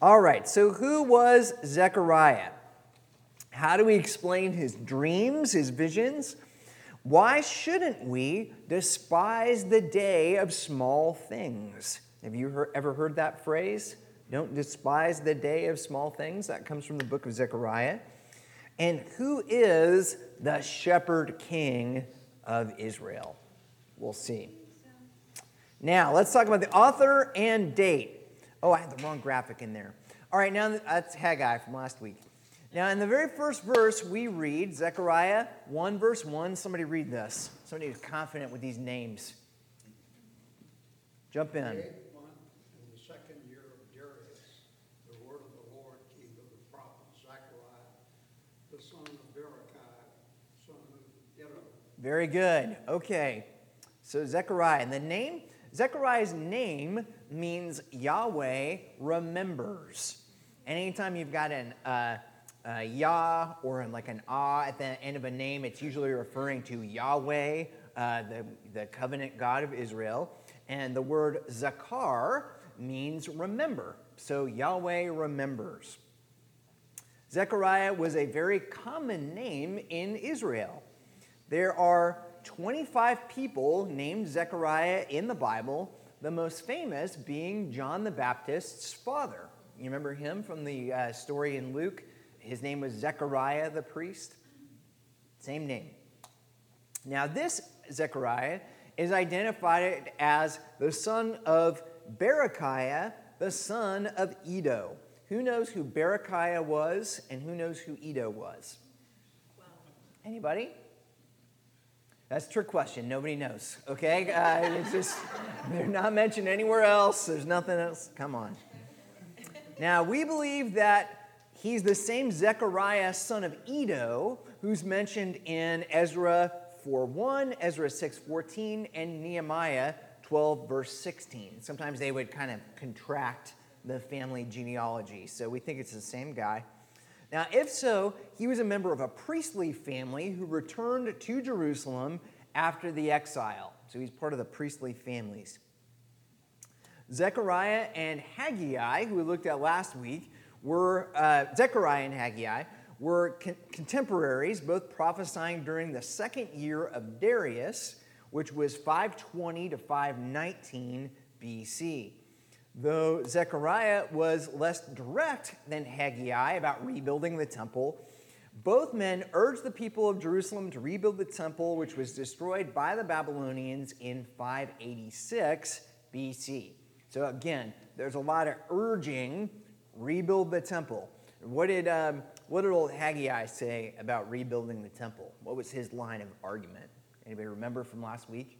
All right, so who was Zechariah? How do we explain his dreams, his visions? Why shouldn't we despise the day of small things? Have you ever heard that phrase? Don't despise the day of small things. That comes from the book of Zechariah. And who is the shepherd king of Israel? We'll see. Now, let's talk about the author and date. Oh, I had the wrong graphic in there. All right, now that's Haggai from last week. Now, in the very first verse, we read Zechariah 1, verse 1. Somebody read this. Somebody who's confident with these names. Jump in. In the second year of Darius, the word of the Lord came to the prophet Zechariah, the son of Berechiah, son of Iddo. Very good. Okay. So, Zechariah. And the name, Zechariah's name means Yahweh remembers. Anytime you've got an uh, uh, Yah or like an Ah at the end of a name, it's usually referring to Yahweh, uh, the, the covenant God of Israel. And the word Zakar means remember. So Yahweh remembers. Zechariah was a very common name in Israel. There are 25 people named Zechariah in the Bible, the most famous being John the Baptist's father. You remember him from the uh, story in Luke? His name was Zechariah the priest. Same name. Now, this Zechariah is identified as the son of Berechiah, the son of Iddo. Who knows who Berechiah was and who knows who Iddo was? Anybody? That's a trick question. Nobody knows. Okay, uh, it's just they're not mentioned anywhere else. There's nothing else. Come on. Now we believe that He's the same Zechariah, son of Iddo, who's mentioned in Ezra 4.1, Ezra 6.14, and Nehemiah 12, verse 16. Sometimes they would kind of contract the family genealogy, so we think it's the same guy. Now, if so, he was a member of a priestly family who returned to Jerusalem after the exile. So he's part of the priestly families. Zechariah and Haggai, who we looked at last week, were uh, Zechariah and Haggai were con- contemporaries, both prophesying during the second year of Darius, which was 520 to 519 BC. Though Zechariah was less direct than Haggai about rebuilding the temple, both men urged the people of Jerusalem to rebuild the temple, which was destroyed by the Babylonians in 586 BC. So, again, there's a lot of urging rebuild the temple. What did, um, what did old Haggai say about rebuilding the temple? What was his line of argument? Anybody remember from last week?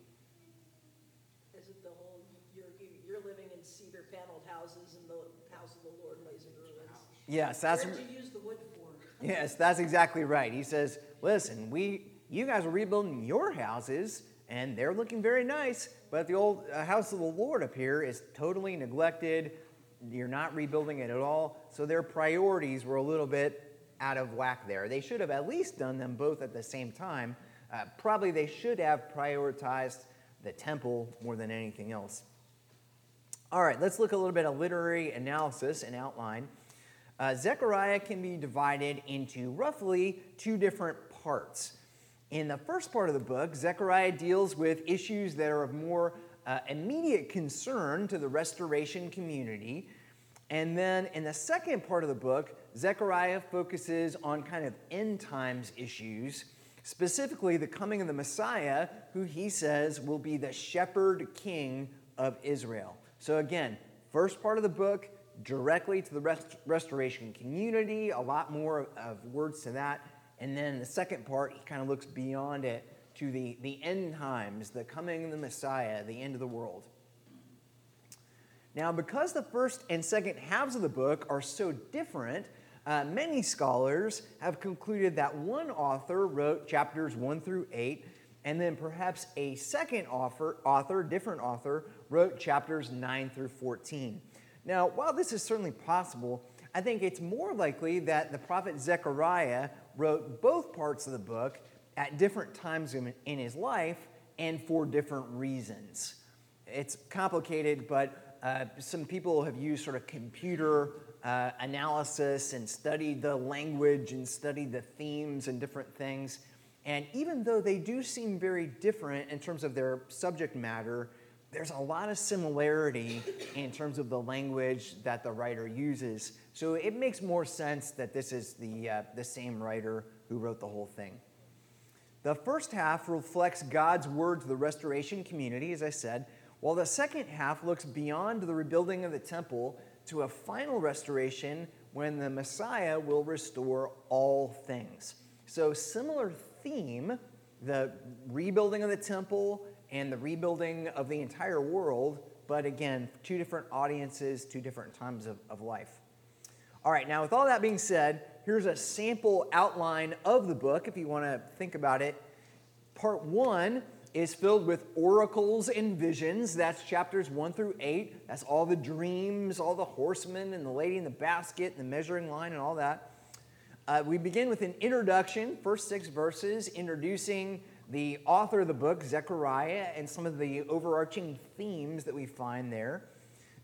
Is it the whole, you're, you're living in cedar paneled houses and the house of the Lord lays in ruins? Yes, that's Where'd you use the wood for? yes, that's exactly right. He says, "Listen, we you guys are rebuilding your houses, and they're looking very nice, but the old uh, house of the Lord up here is totally neglected you're not rebuilding it at all. So their priorities were a little bit out of whack there. They should have at least done them both at the same time. Uh, probably they should have prioritized the temple more than anything else. All right, let's look a little bit of literary analysis and outline. Uh, Zechariah can be divided into roughly two different parts. In the first part of the book, Zechariah deals with issues that are of more uh, immediate concern to the restoration community. And then in the second part of the book, Zechariah focuses on kind of end times issues, specifically the coming of the Messiah, who he says will be the shepherd king of Israel. So, again, first part of the book, directly to the rest- restoration community, a lot more of words to that. And then the second part, he kind of looks beyond it to the, the end times, the coming of the Messiah, the end of the world. Now, because the first and second halves of the book are so different, uh, many scholars have concluded that one author wrote chapters 1 through 8, and then perhaps a second author, author, different author, wrote chapters 9 through 14. Now, while this is certainly possible, I think it's more likely that the prophet Zechariah wrote both parts of the book at different times in his life and for different reasons. It's complicated, but uh, some people have used sort of computer uh, analysis and studied the language and studied the themes and different things. And even though they do seem very different in terms of their subject matter, there's a lot of similarity in terms of the language that the writer uses. So it makes more sense that this is the, uh, the same writer who wrote the whole thing. The first half reflects God's word to the restoration community, as I said, while the second half looks beyond the rebuilding of the temple to a final restoration when the Messiah will restore all things. So, similar theme the rebuilding of the temple and the rebuilding of the entire world, but again, two different audiences, two different times of, of life. All right, now with all that being said, here's a sample outline of the book if you want to think about it. Part one is filled with oracles and visions. That's chapters one through eight. That's all the dreams, all the horsemen, and the lady in the basket, and the measuring line, and all that. Uh, we begin with an introduction, first six verses, introducing the author of the book, Zechariah, and some of the overarching themes that we find there.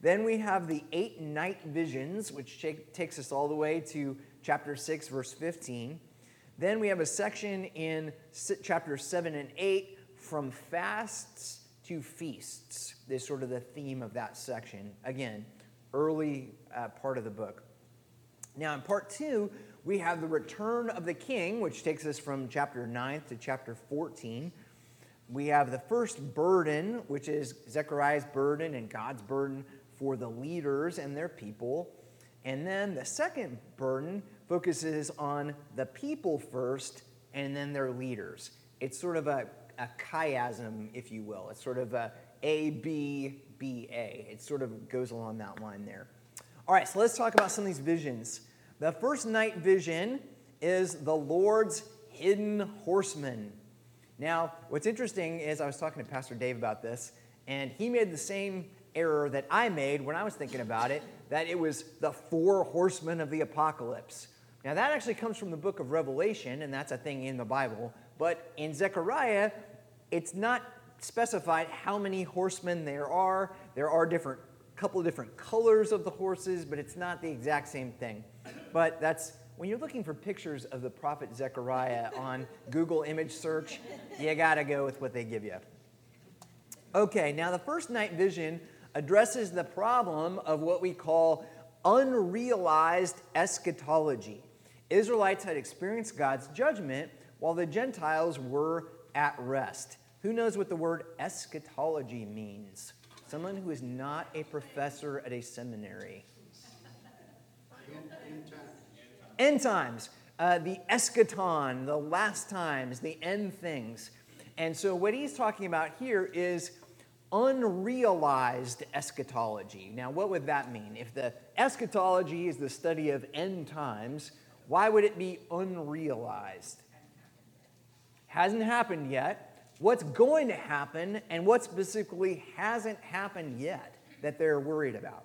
Then we have the eight night visions, which take, takes us all the way to chapter 6, verse 15. Then we have a section in chapter 7 and 8 from fasts to feasts. Is sort of the theme of that section. Again, early uh, part of the book. Now, in part two, we have the return of the king, which takes us from chapter 9 to chapter 14. We have the first burden, which is Zechariah's burden and God's burden for the leaders and their people. And then the second burden focuses on the people first and then their leaders. It's sort of a, a chiasm, if you will. It's sort of a A, B, B, A. It sort of goes along that line there. All right, so let's talk about some of these visions. The first night vision is the Lord's hidden horseman. Now, what's interesting is I was talking to Pastor Dave about this, and he made the same error that I made when I was thinking about it that it was the four horsemen of the apocalypse. Now, that actually comes from the book of Revelation, and that's a thing in the Bible. But in Zechariah, it's not specified how many horsemen there are. There are different couple of different colors of the horses, but it's not the exact same thing. But that's when you're looking for pictures of the prophet Zechariah on Google image search, you got to go with what they give you. Okay, now the first night vision addresses the problem of what we call unrealized eschatology. Israelites had experienced God's judgment while the Gentiles were at rest. Who knows what the word eschatology means? Someone who is not a professor at a seminary. End, times. End times. Uh, the eschaton, the last times, the end things. And so, what he's talking about here is unrealized eschatology. Now, what would that mean? If the eschatology is the study of end times, why would it be unrealized? Hasn't happened yet. What's going to happen and what specifically hasn't happened yet that they're worried about?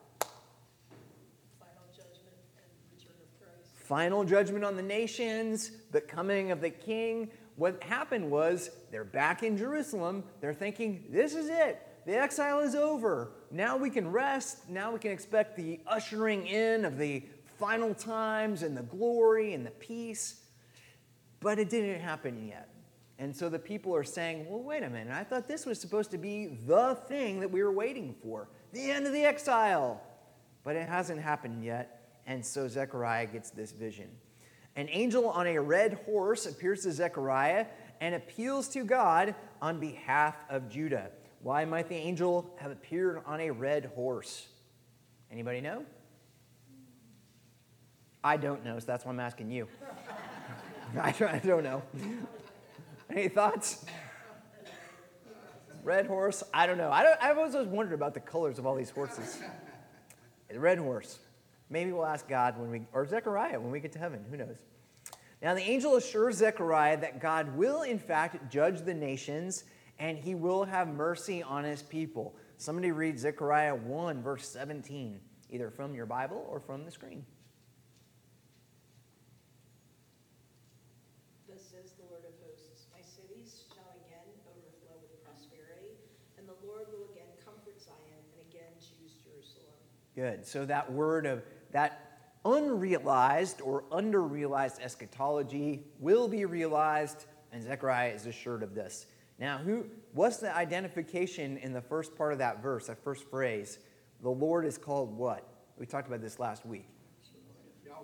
Final judgment and return of Christ. Final judgment on the nations, the coming of the king. What happened was they're back in Jerusalem. They're thinking, this is it. The exile is over. Now we can rest. Now we can expect the ushering in of the final times and the glory and the peace. But it didn't happen yet. And so the people are saying, well, wait a minute. I thought this was supposed to be the thing that we were waiting for the end of the exile. But it hasn't happened yet. And so Zechariah gets this vision. An angel on a red horse appears to Zechariah and appeals to God on behalf of Judah. Why might the angel have appeared on a red horse? Anybody know? I don't know, so that's why I'm asking you. I don't know. Any thoughts? Red horse? I don't know. I don't, I've always wondered about the colors of all these horses. Red horse. Maybe we'll ask God when we, or Zechariah when we get to heaven. Who knows? Now, the angel assures Zechariah that God will, in fact, judge the nations and he will have mercy on his people. Somebody read Zechariah 1, verse 17, either from your Bible or from the screen. Thus says the Lord of hosts My cities shall again overflow with prosperity, and the Lord will again comfort Zion and again choose Jerusalem. Good. So that word of that unrealized or underrealized eschatology will be realized, and Zechariah is assured of this. Now, who what's the identification in the first part of that verse, that first phrase? The Lord is called what? We talked about this last week. Yahweh.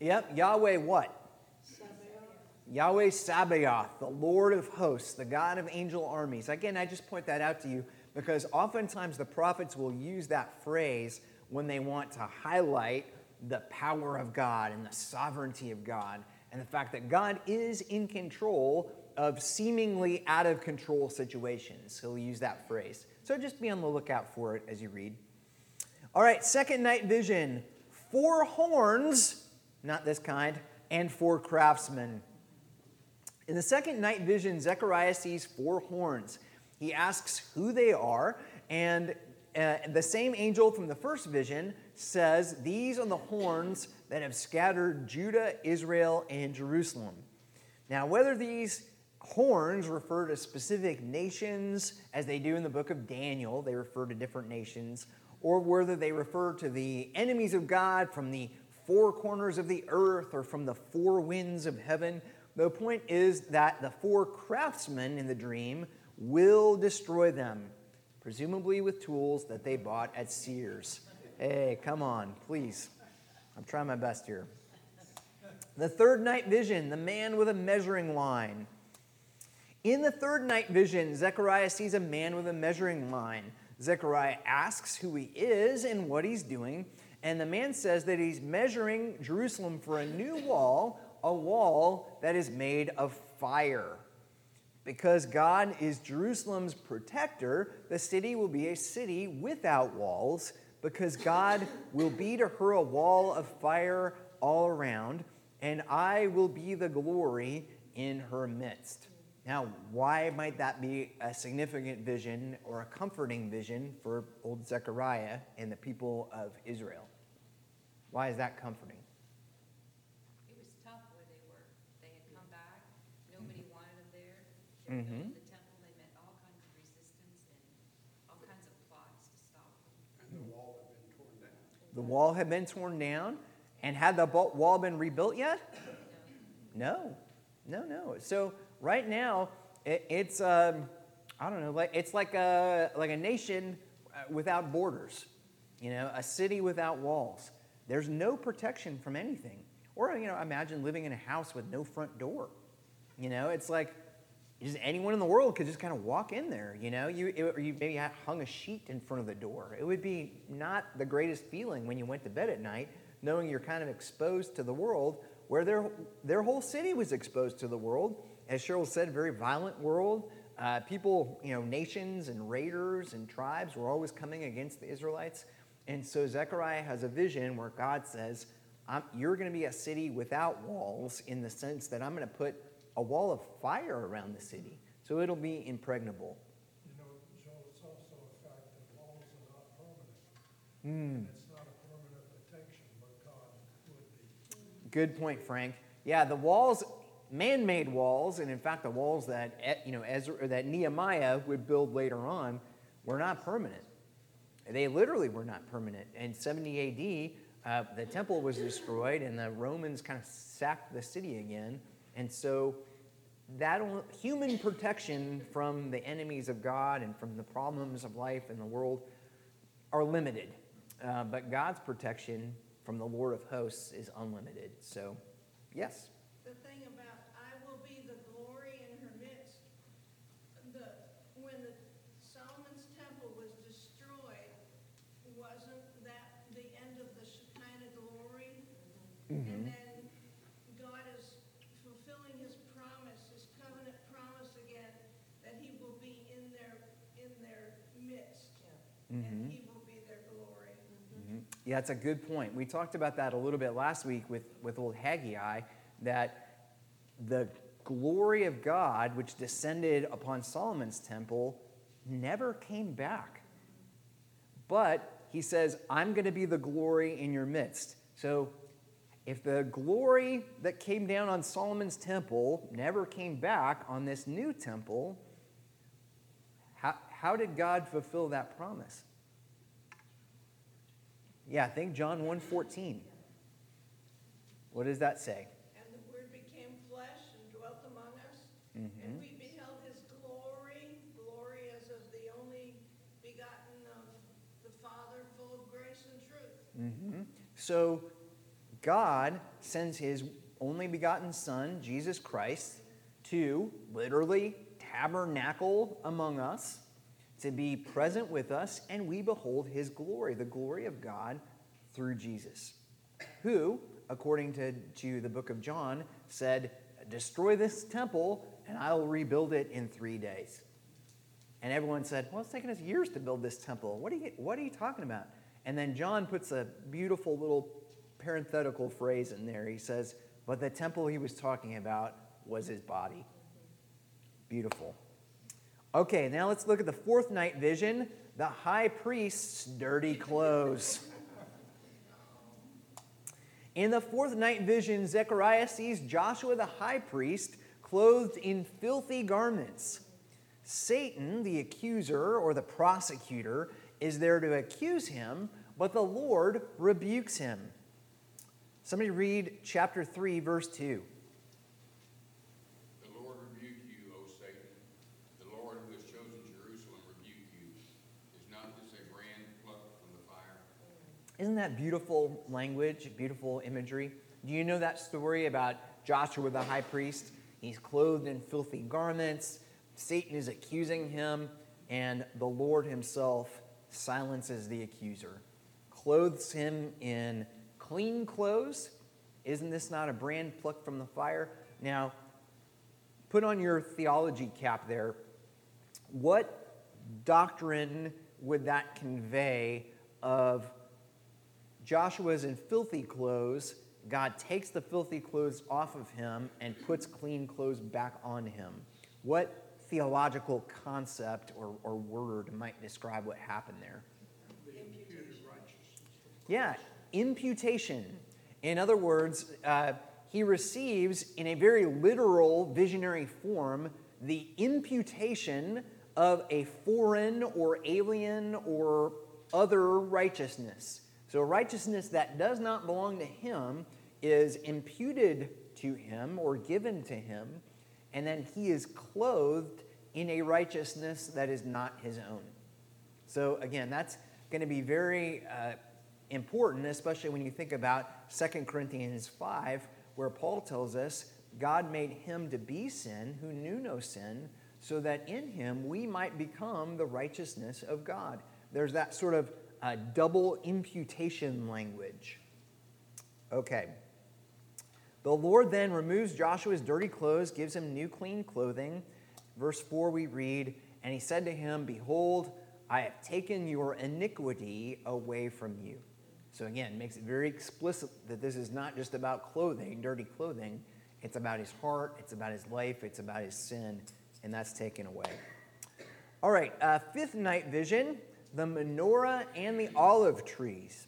Yep, Yahweh what? Yahweh Sabaoth, the Lord of hosts, the God of angel armies. Again, I just point that out to you because oftentimes the prophets will use that phrase when they want to highlight the power of God and the sovereignty of God and the fact that God is in control of seemingly out of control situations. He'll use that phrase. So just be on the lookout for it as you read. All right, second night vision four horns, not this kind, and four craftsmen. In the second night vision, Zechariah sees four horns. He asks who they are, and uh, the same angel from the first vision says, These are the horns that have scattered Judah, Israel, and Jerusalem. Now, whether these horns refer to specific nations, as they do in the book of Daniel, they refer to different nations, or whether they refer to the enemies of God from the four corners of the earth or from the four winds of heaven, the point is that the four craftsmen in the dream will destroy them, presumably with tools that they bought at Sears. Hey, come on, please. I'm trying my best here. The third night vision, the man with a measuring line. In the third night vision, Zechariah sees a man with a measuring line. Zechariah asks who he is and what he's doing, and the man says that he's measuring Jerusalem for a new wall, a wall that is made of fire. Because God is Jerusalem's protector, the city will be a city without walls, because God will be to her a wall of fire all around, and I will be the glory in her midst. Now, why might that be a significant vision or a comforting vision for old Zechariah and the people of Israel? Why is that comforting? It was tough where they were. They had come back, nobody wanted them there. They were building the temple, they met all kinds of resistance and all kinds of plots to stop them. And the wall had been torn down. The wall had been torn down, and had the wall been rebuilt yet? No, no, no. So right now, it, it's um, I don't know, like it's like a like a nation uh, without borders, you know, a city without walls. There's no protection from anything. Or you know, imagine living in a house with no front door. You know, it's like just anyone in the world could just kind of walk in there. You know, you it, or you maybe hung a sheet in front of the door. It would be not the greatest feeling when you went to bed at night, knowing you're kind of exposed to the world, where their their whole city was exposed to the world. As Cheryl said, very violent world. Uh, people, you know, nations and raiders and tribes were always coming against the Israelites. And so Zechariah has a vision where God says, You're going to be a city without walls in the sense that I'm going to put a wall of fire around the city. So it'll be impregnable. You know, Joel, it's also a fact that walls are not permanent. It's not a permanent protection, but God would be. Good point, Frank. Yeah, the walls, man-made walls, and in fact, the walls that you know Ezra, that Nehemiah would build later on, were not permanent. They literally were not permanent. In 70 A.D., uh, the temple was destroyed, and the Romans kind of sacked the city again, and so that human protection from the enemies of God and from the problems of life in the world are limited. Uh, but God's protection from the Lord of hosts is unlimited. So, yes. The thing about I will be the glory in her midst, the, when the Solomon's temple was destroyed, wasn't that the end of the Shekinah glory? And then God is fulfilling his promise, his covenant promise again, that he will be in their, in their midst. And he will be their glory. Yeah, that's a good point. We talked about that a little bit last week with, with old Haggai, that the glory of God, which descended upon Solomon's temple, never came back. But he says, I'm going to be the glory in your midst. So if the glory that came down on Solomon's temple never came back on this new temple, how, how did God fulfill that promise? Yeah, I think John 1:14. What does that say? And the Word became flesh and dwelt among us. Mm-hmm. And we beheld his glory, glory as of the only begotten of the Father, full of grace and truth. So God sends his only begotten son, Jesus Christ, to literally tabernacle among us, to be present with us, and we behold his glory, the glory of God through Jesus, who, according to, to the book of John, said, Destroy this temple, and I will rebuild it in three days. And everyone said, Well, it's taken us years to build this temple. What are you, what are you talking about? And then John puts a beautiful little parenthetical phrase in there. He says, But the temple he was talking about was his body. Beautiful. Okay, now let's look at the fourth night vision the high priest's dirty clothes. In the fourth night vision, Zechariah sees Joshua the high priest clothed in filthy garments. Satan, the accuser or the prosecutor, is there to accuse him, but the Lord rebukes him. Somebody read chapter 3, verse 2. The Lord rebuke you, O Satan. The Lord who has chosen Jerusalem rebuke you. Is not this a brand plucked from the fire? Isn't that beautiful language, beautiful imagery? Do you know that story about Joshua the high priest? He's clothed in filthy garments. Satan is accusing him, and the Lord himself silences the accuser, clothes him in clean clothes. Isn't this not a brand plucked from the fire? Now, put on your theology cap there. What doctrine would that convey of Joshua's in filthy clothes? God takes the filthy clothes off of him and puts clean clothes back on him. What theological concept or, or word might describe what happened there? Yeah, imputation. In other words, uh, he receives in a very literal visionary form the imputation of a foreign or alien or other righteousness. So, righteousness that does not belong to him is imputed to him or given to him, and then he is clothed in a righteousness that is not his own. So, again, that's going to be very uh, important, especially when you think about 2 Corinthians 5, where Paul tells us God made him to be sin who knew no sin, so that in him we might become the righteousness of God. There's that sort of uh, double imputation language. Okay. The Lord then removes Joshua's dirty clothes, gives him new clean clothing. Verse 4 we read, And he said to him, Behold, I have taken your iniquity away from you. So again, makes it very explicit that this is not just about clothing, dirty clothing. It's about his heart, it's about his life, it's about his sin, and that's taken away. All right, uh, fifth night vision the menorah and the olive trees.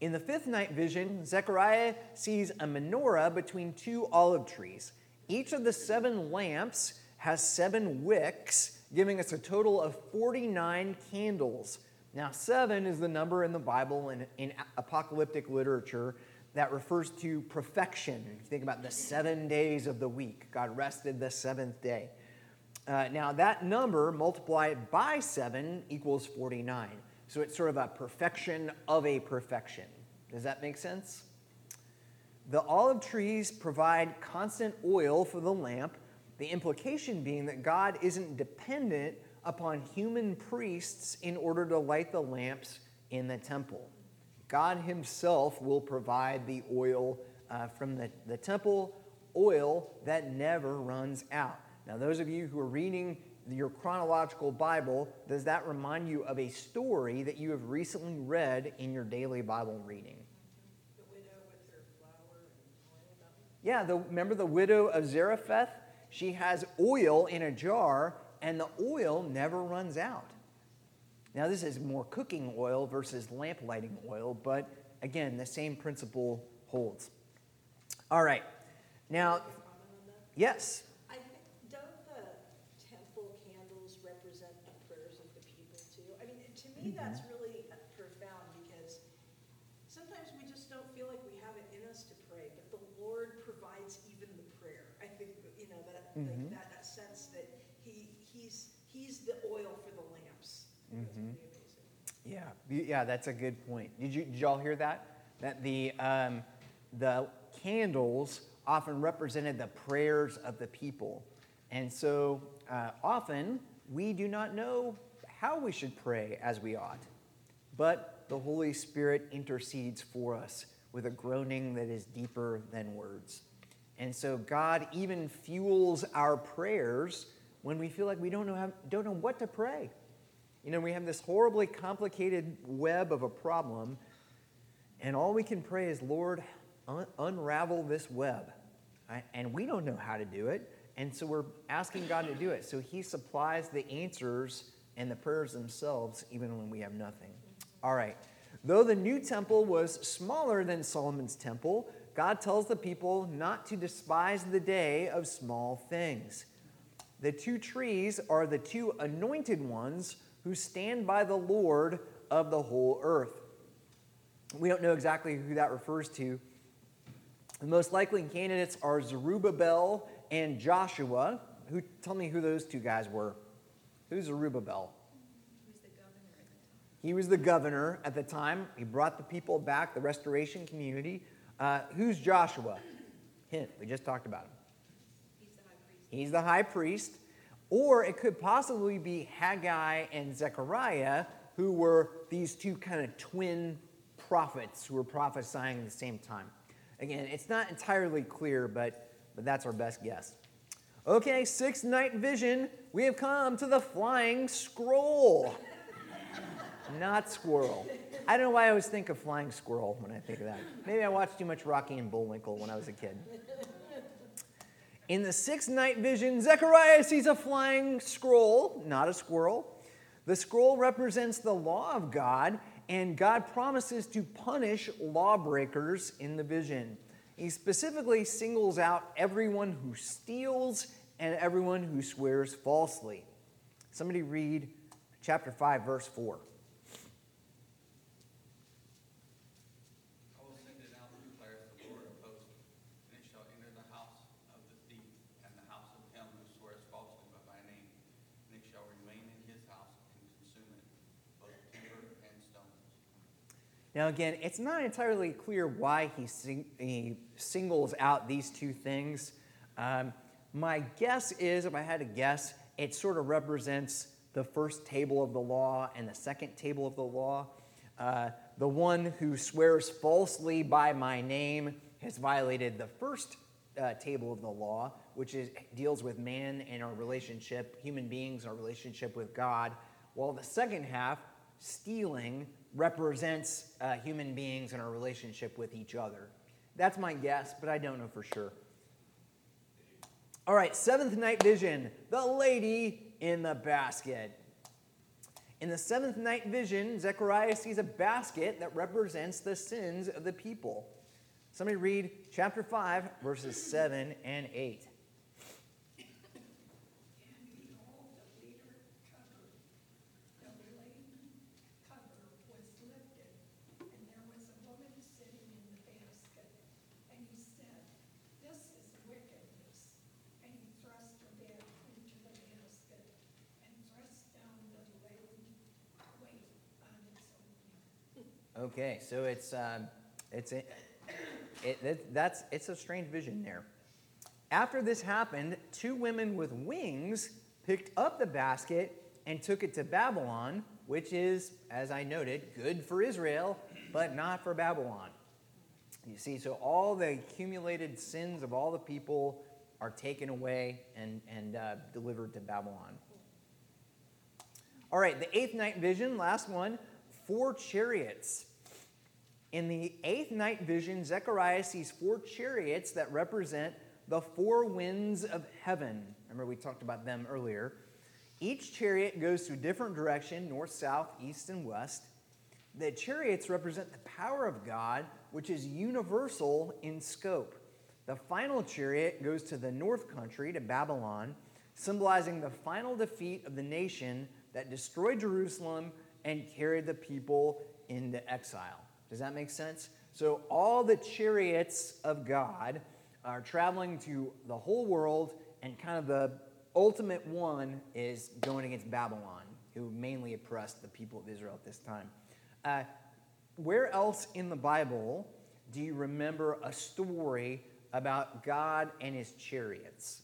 In the fifth night vision, Zechariah sees a menorah between two olive trees. Each of the seven lamps has seven wicks, giving us a total of 49 candles. Now, seven is the number in the Bible and in apocalyptic literature that refers to perfection. If you think about the seven days of the week, God rested the seventh day. Uh, now, that number multiplied by seven equals 49. So it's sort of a perfection of a perfection. Does that make sense? The olive trees provide constant oil for the lamp, the implication being that God isn't dependent upon human priests in order to light the lamps in the temple. God Himself will provide the oil uh, from the, the temple, oil that never runs out. Now, those of you who are reading your chronological Bible, does that remind you of a story that you have recently read in your daily Bible reading? The widow with her flour and oil. Yeah, the, remember the widow of Zarephath? She has oil in a jar, and the oil never runs out. Now, this is more cooking oil versus lamp lighting oil, but again, the same principle holds. All right. Now, Comment on that? yes. me, mm-hmm. that's really profound because sometimes we just don't feel like we have it in us to pray, but the Lord provides even the prayer. I think you know that mm-hmm. like that, that sense that He He's He's the oil for the lamps. Mm-hmm. Yeah, yeah, that's a good point. Did you did y'all hear that? That the um, the candles often represented the prayers of the people, and so uh, often we do not know how we should pray as we ought, but the Holy Spirit intercedes for us with a groaning that is deeper than words. And so God even fuels our prayers when we feel like we don't know how, don't know what to pray. You know, we have this horribly complicated web of a problem, and all we can pray is, Lord, un- unravel this web. I- And we don't know how to do it, and so we're asking God to do it. So He supplies the answers and the prayers themselves, even when we have nothing. All right. Though the new temple was smaller than Solomon's temple, God tells the people not to despise the day of small things. The two trees are the two anointed ones who stand by the Lord of the whole earth. We don't know exactly who that refers to. The most likely candidates are Zerubbabel and Joshua. Who tell me who those two guys were? Who's Zerubbabel? Who's the governor at the time? He was the governor at the time. He brought the people back, the restoration community. Uh, who's Joshua? Hint. We just talked about him. He's the high priest. He's the high priest. Or it could possibly be Haggai and Zechariah, who were these two kind of twin prophets who were prophesying at the same time. Again, it's not entirely clear, but, but that's our best guess. Okay, sixth night vision. We have come to the flying scroll. Not squirrel. I don't know why I always think of flying squirrel when I think of that. Maybe I watched too much Rocky and Bullwinkle when I was a kid. In the sixth night vision, Zechariah sees a flying scroll, not a squirrel. The scroll represents the law of God, and God promises to punish lawbreakers in the vision. He specifically singles out everyone who steals and everyone who swears falsely. Somebody read chapter 5, verse 4. I will send it out, declares the Lord of hosts, and it shall enter the house of the thief and the house of him who swears falsely by my name, and it shall remain in his house and consume it, both timber and stones. Now, again, it's not entirely clear why he, sing, he singles out these two things. Um, my guess is, if I had to guess, it sort of represents the first table of the law and the second table of the law. Uh, the one who swears falsely by my name has violated the first uh, table of the law, which is, deals with man and our relationship, human beings, our relationship with God, while the second half, stealing, represents uh, human beings and our relationship with each other. That's my guess, but I don't know for sure. All right, seventh night vision the lady in the basket. In the seventh night vision, Zechariah sees a basket that represents the sins of the people. Somebody read chapter 5, verses 7 and 8. And behold, the leader cover, the laden cover was lifted, and there was a woman sitting in the basket. And he said, This is wickedness. And he thrust her back into the basket, and thrust down the laden weight on its own. Okay, so it's, um, it's, a, it, it, that's, it's a strange vision there. After this happened, two women with wings picked up the basket and took it to Babylon, which is, as I noted, good for Israel, but not for Babylon. You see, so all the accumulated sins of all the people are taken away and, and uh, delivered to Babylon. All right, the eighth night vision, last one four chariots. In the eighth night vision, Zechariah sees four chariots that represent the four winds of heaven. Remember, we talked about them earlier. Each chariot goes to a different direction north, south, east, and west. The chariots represent the power of God, which is universal in scope. The final chariot goes to the north country, to Babylon, symbolizing the final defeat of the nation that destroyed Jerusalem and carried the people into exile. Does that make sense? So all the chariots of God are traveling to the whole world, and kind of the ultimate one is going against Babylon, who mainly oppressed the people of Israel at this time. Uh, where else in the Bible do you remember a story about God and his chariots?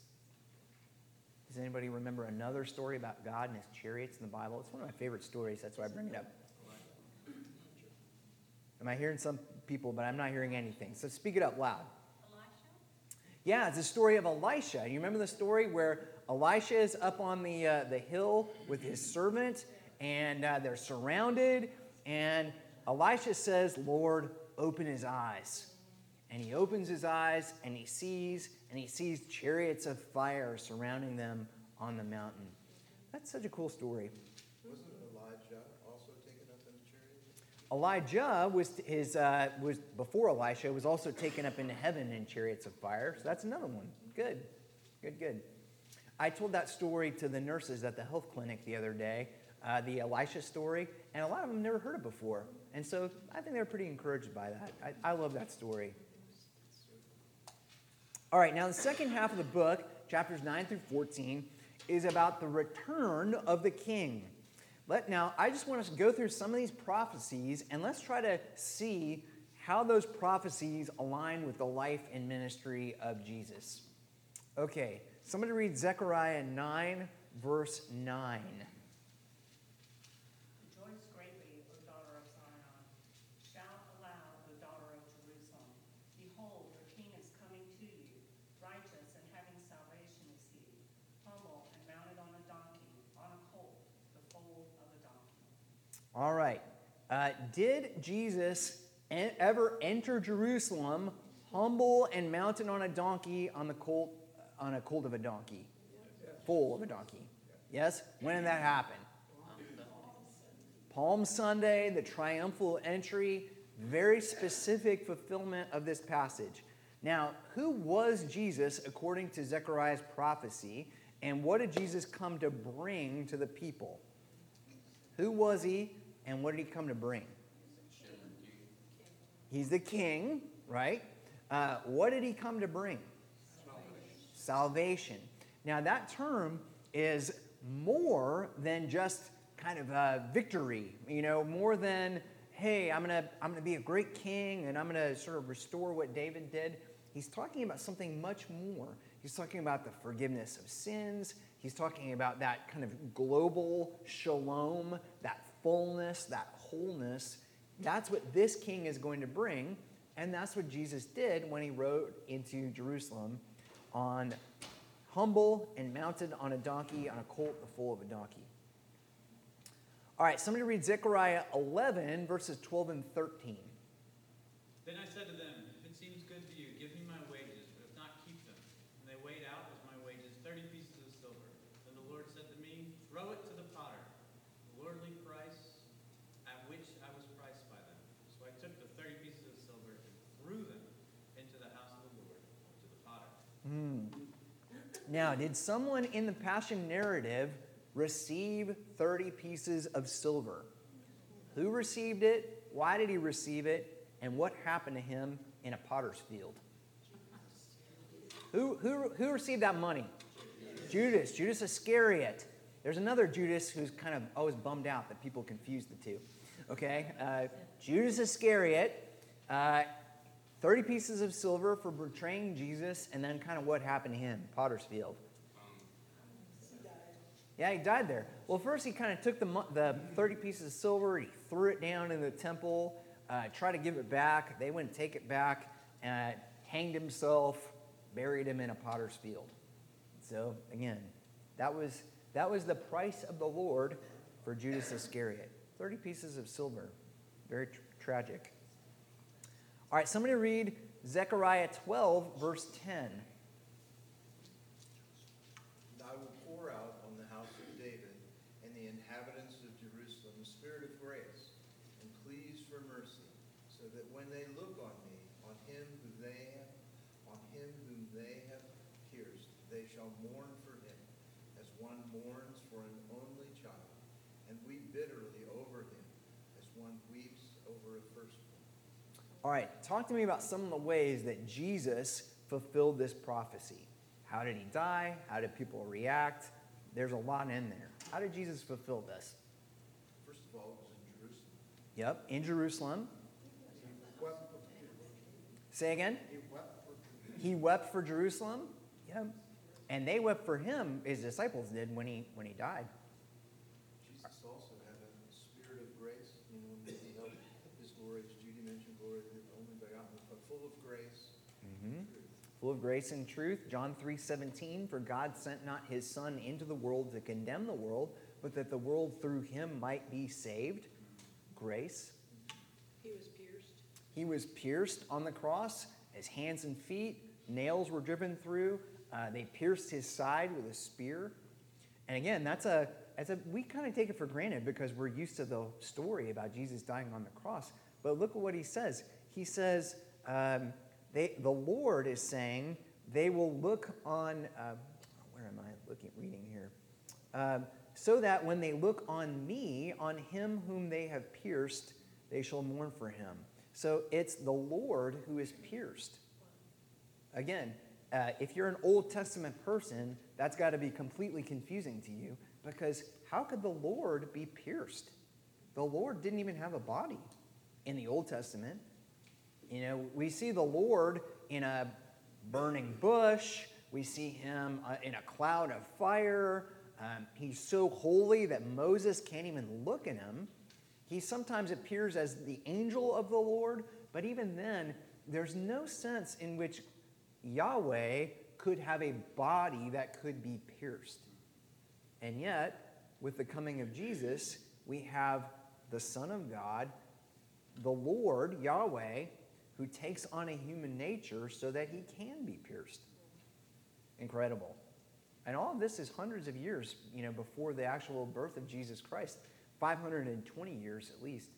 Does anybody remember another story about God and his chariots in the Bible? It's one of my favorite stories. That's why I bring it up. Am I hearing some people, but I'm not hearing anything? So speak it up loud. Elisha? Yeah, it's a story of Elisha. You remember the story where Elisha is up on the, uh, the hill with his servant, and uh, they're surrounded, and Elisha says, Lord, open his eyes. And he opens his eyes, and he sees, and he sees chariots of fire surrounding them on the mountain. That's such a cool story. Wasn't Elijah also taken up in a chariot? Elijah was his uh, was before Elisha was also taken up into heaven in chariots of fire. So that's another one. Good, good, good. I told that story to the nurses at the health clinic the other day, uh, the Elisha story, and a lot of them never heard it before. And so I think they're pretty encouraged by that. I, I love that story. All right, now the second half of the book, chapters 9 through 14, is about the return of the king. Let, now, I just want us to go through some of these prophecies and let's try to see how those prophecies align with the life and ministry of Jesus. Okay, somebody read Zechariah 9, verse 9. Rejoice greatly, O daughter of Zion. Shout aloud, O daughter of Jerusalem. Behold, your king is coming to you. Righteous and having salvation is he. Humble and mounted on a donkey, on a colt, the foal of a donkey. All right. Uh, did Jesus ever enter Jerusalem humble and mounted on a donkey on the colt on a colt of a donkey, foal of a donkey? Yes. When did that happen? Palm Sunday, the triumphal entry, very specific fulfillment of this passage. Now, who was Jesus according to Zechariah's prophecy, and what did Jesus come to bring to the people? Who was he, and what did he come to bring? He's the king, right? Uh, what did he come to bring? Salvation. Now, that term is more than just kind of a victory, you know, more than, hey, I'm going to I'm going to be a great king and I'm going to sort of restore what David did. He's talking about something much more. He's talking about the forgiveness of sins. He's talking about that kind of global shalom, that fullness, that wholeness. That's what this king is going to bring. And that's what Jesus did when he rode into Jerusalem on humble and mounted on a donkey, on a colt the foal of a donkey. All right, somebody read Zechariah 11, verses 12 and 13. Then I said to them, If it seems good to you, give me my wages, but if not, keep them. And they weighed out as my wages thirty pieces of silver. Then the Lord said to me, Throw it to the potter, the lordly price at which I was priced by them. So I took the thirty pieces of silver and threw them into the house of the Lord, to the potter. Now, did someone in the Passion narrative receive 30 pieces of silver? Who received it? Why did he receive it? And what happened to him in a potter's field? Who, who, who received that money? Judas, Judas Iscariot. There's another Judas who's kind of always bummed out that people confuse the two. Okay? Uh, Judas Iscariot, uh, 30 pieces of silver for betraying Jesus, and then kind of what happened to him, Potter's field. Yeah, he died there. Well, first he kind of took the, the 30 pieces of silver, he threw it down in the temple, uh, tried to give it back. They wouldn't take it back, uh, hanged himself, buried him in a potter's field. So again, that was, that was the price of the Lord for Judas Iscariot 30 pieces of silver. Very tr- tragic. All right, somebody read Zechariah 12, verse 10. And I will pour out on the house of David and the inhabitants of Jerusalem a spirit of grace and pleas for mercy, so that when they look on me, on him who they have, on him whom they have pierced, they shall mourn for him, as one mourns for an only child, and weep bitterly over him, as one weeps over a firstborn. All right, talk to me about some of the ways that Jesus fulfilled this prophecy. How did he die? How did people react? There's a lot in there. How did Jesus fulfill this? First of all, it was in Jerusalem. Yep, in Jerusalem. He wept for Jerusalem. Say again. He wept for Jerusalem. He wept for Jerusalem. Yep. And they wept for him, his disciples did, when he when he died. Jesus also had a spirit of grace, you know, that he held his glory, as Judy mentioned, glory to the only begotten, but full of grace and truth. Full of grace and truth. John 3:17, for God sent not his son into the world to condemn the world, but that the world through him might be saved. Grace. He was pierced. He was pierced on the cross, his hands and feet, nails were driven through. Uh, they pierced his side with a spear. And again, that's a, that's a we kind of take it for granted because we're used to the story about Jesus dying on the cross. But look at what he says. He says, um, they, the Lord is saying, they will look on, uh, where am I looking, reading here? Um, so that when they look on me, on him whom they have pierced, they shall mourn for him. So it's the Lord who is pierced. Again, uh, if you're an Old Testament person, that's got to be completely confusing to you because how could the Lord be pierced? The Lord didn't even have a body in the Old Testament. You know, we see the Lord in a burning bush, we see him uh, in a cloud of fire. Um, he's so holy that Moses can't even look at him. He sometimes appears as the angel of the Lord, but even then, there's no sense in which Yahweh could have a body that could be pierced. And yet, with the coming of Jesus, we have the Son of God, the Lord, Yahweh, who takes on a human nature so that he can be pierced. Incredible. And all of this is hundreds of years, you know, before the actual birth of Jesus Christ. 520 years at least.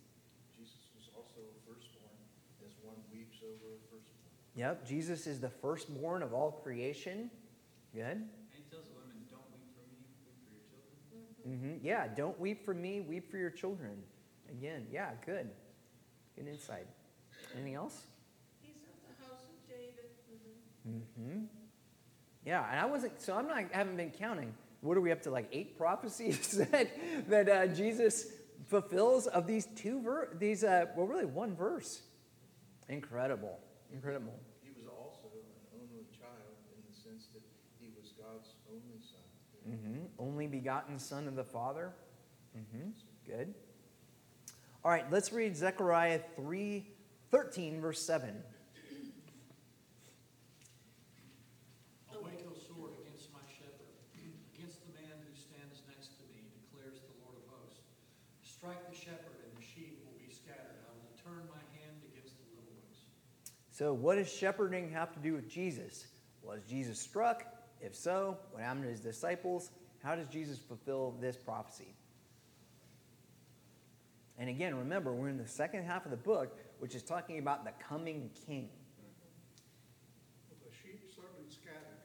Jesus was also a firstborn, as one weeps over a firstborn. Yep, Jesus is the firstborn of all creation. Good. And he tells the women, don't weep for me, weep for your children. hmm Yeah, don't weep for me, weep for your children. Again, yeah, good. Good insight. Anything else? He's of the house of David. Mm-hmm. Yeah, and I wasn't, so I'm not, I haven't been counting. What are we up to, like eight prophecies that, that uh, Jesus fulfills of these two, ver- these, uh, well, really one verse? Incredible. Incredible. He was also an only child in the sense that he was God's only son. Mm-hmm. Only begotten Son of the Father. Mm-hmm. Good. All right, let's read Zechariah 3 13, verse 7. Awake, O sword, against my shepherd, against the man who stands next to me, declares the Lord of hosts. Strike the shepherd, and the sheep will be scattered. I will turn my hand against the little ones. So, what does shepherding have to do with Jesus? Was Jesus struck? If so, what happened to his disciples? How does Jesus fulfill this prophecy? And again, remember, we're in the second half of the book, which is talking about the coming king. The sheep certainly scattered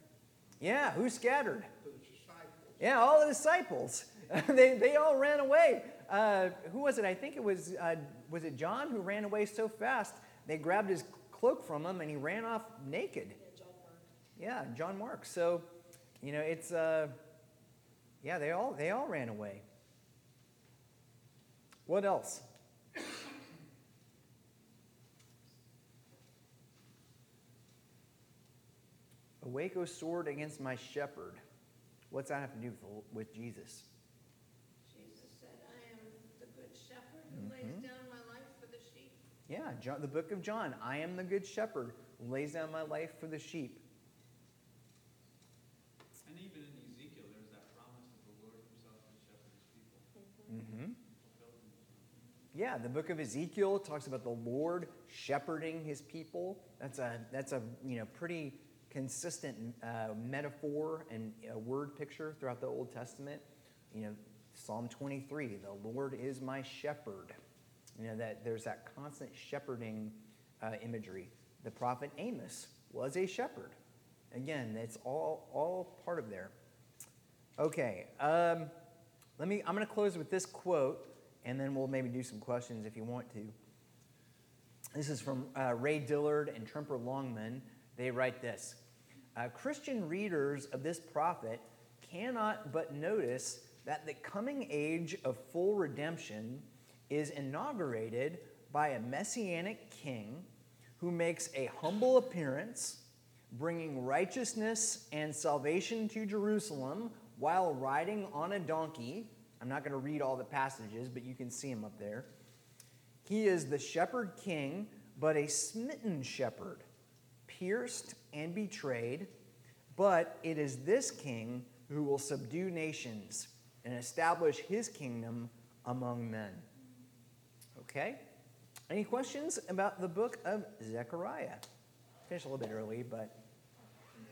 Yeah, who scattered? the disciples. Yeah, all the disciples. they, they all ran away. Uh, who was it? I think it was, uh, was it John who ran away so fast they grabbed his cloak from him and he ran off naked. Yeah, John Mark. Yeah, John Mark. So, you know, it's uh, yeah, they all they all ran away. What else? Awake, O sword, against my shepherd. What's that have to do with, with Jesus? Jesus said, I am the good shepherd who lays down my life for the sheep. Yeah, John, the book of John. I am the good shepherd, who lays down my life for the sheep. And even in Ezekiel, there's that promise that the Lord himself would shepherd his people. Mm-hmm. Fulfilled in this one. Yeah, the book of Ezekiel talks about the Lord shepherding his people. That's a that's a you know pretty consistent uh, metaphor and a word picture throughout the Old Testament. You know, Psalm 23, the Lord is my shepherd. You know that there's that constant shepherding uh, imagery. The prophet Amos was a shepherd. Again, it's all all part of there. Okay, um, let me. I'm going to close with this quote, and then we'll maybe do some questions if you want to. This is from uh, Ray Dillard and Tremper Longman. They write this uh, Christian readers of this prophet cannot but notice that the coming age of full redemption is inaugurated by a messianic king who makes a humble appearance, bringing righteousness and salvation to Jerusalem while riding on a donkey. I'm not going to read all the passages, but you can see him up there. He is the shepherd king, but a smitten shepherd, pierced and betrayed. But it is this king who will subdue nations and establish his kingdom among men. Okay? Any questions about the book of Zechariah? Finished a little bit early, but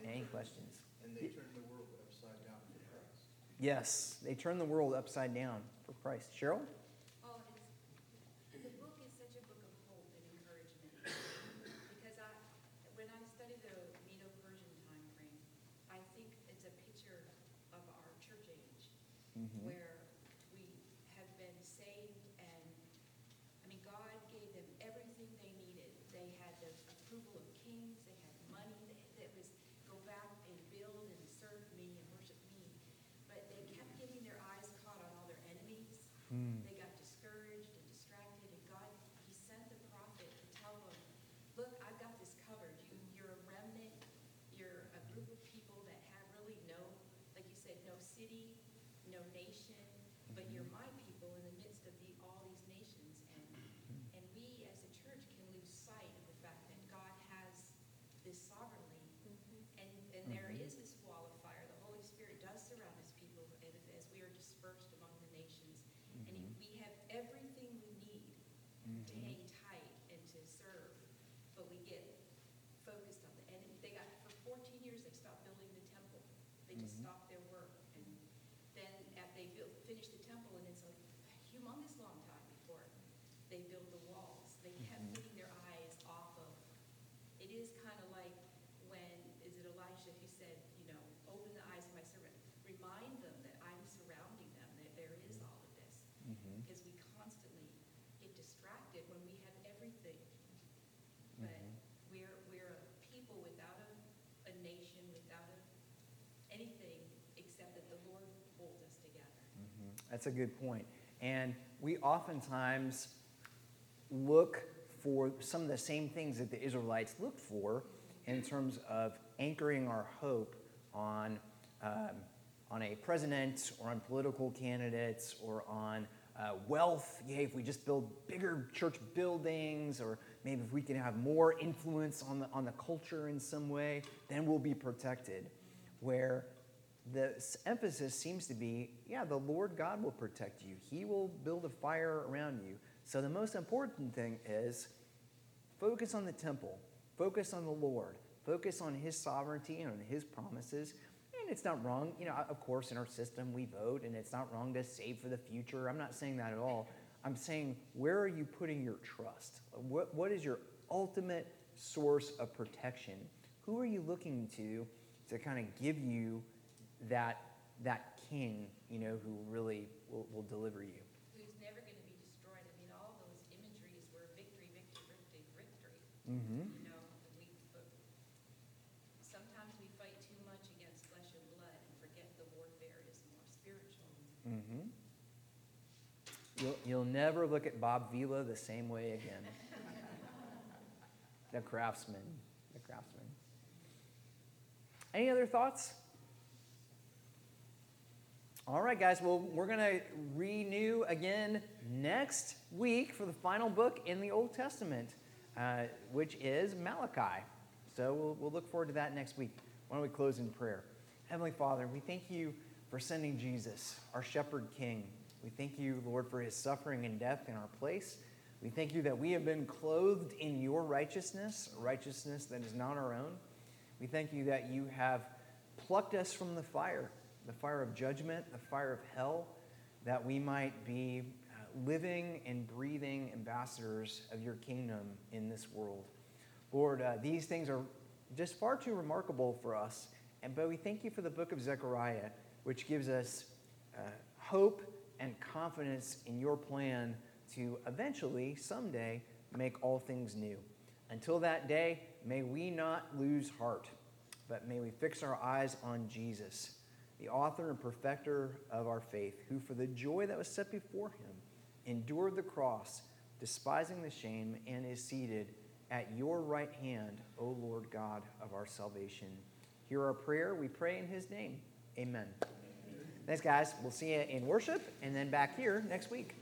any questions? And they turned the world upside down for Christ. Yes, they turn the world upside down for Christ. Cheryl? That's a good point. And we oftentimes look for some of the same things that the Israelites looked for in terms of anchoring our hope on, um, on a president or on political candidates or on uh, wealth. Yeah, if we just build bigger church buildings or maybe if we can have more influence on the, on the culture in some way, then we'll be protected. Where the emphasis seems to be yeah, the Lord God will protect you, He will build a fire around you. So the most important thing is focus on the temple, focus on the Lord, focus on His sovereignty and on His promises. And it's not wrong, you know, of course, in our system we vote, and it's not wrong to save for the future. I'm not saying that at all. I'm saying, where are you putting your trust? What, what is your ultimate source of protection? Who are you looking to to kind of give you that, that king, you know, who really will, will deliver you? Who's never going to be destroyed. I mean, all those imageries were victory, victory, victory, victory. Mm-hmm. You know, we, sometimes we fight too much against flesh and blood and forget the warfare is more spiritual. Mm-hmm. You'll, you'll never look at Bob Vila the same way again. the craftsman. The craftsman. Any other thoughts? All right, guys. Well, we're going to renew again next week for the final book in the Old Testament, uh, which is Malachi. So we'll, we'll look forward to that next week. Why don't we close in prayer? Heavenly Father, we thank you for sending Jesus, our shepherd king. We thank you, Lord, for his suffering and death in our place. We thank you that we have been clothed in your righteousness, righteousness that is not our own. We thank you that you have plucked us from the fire, the fire of judgment, the fire of hell, that we might be uh, living and breathing ambassadors of your kingdom in this world. Lord, uh, these things are just far too remarkable for us. And but we thank you for the book of Zechariah, which gives us uh, hope and confidence in your plan to eventually, someday, make all things new. Until that day, may we not lose heart, but may we fix our eyes on Jesus, the author and perfecter of our faith, who for the joy that was set before him endured the cross, despising the shame, and is seated at your right hand, O Lord God of our salvation. Hear our prayer. We pray in his name. Amen. Thanks, guys. We'll see you in worship and then back here next week.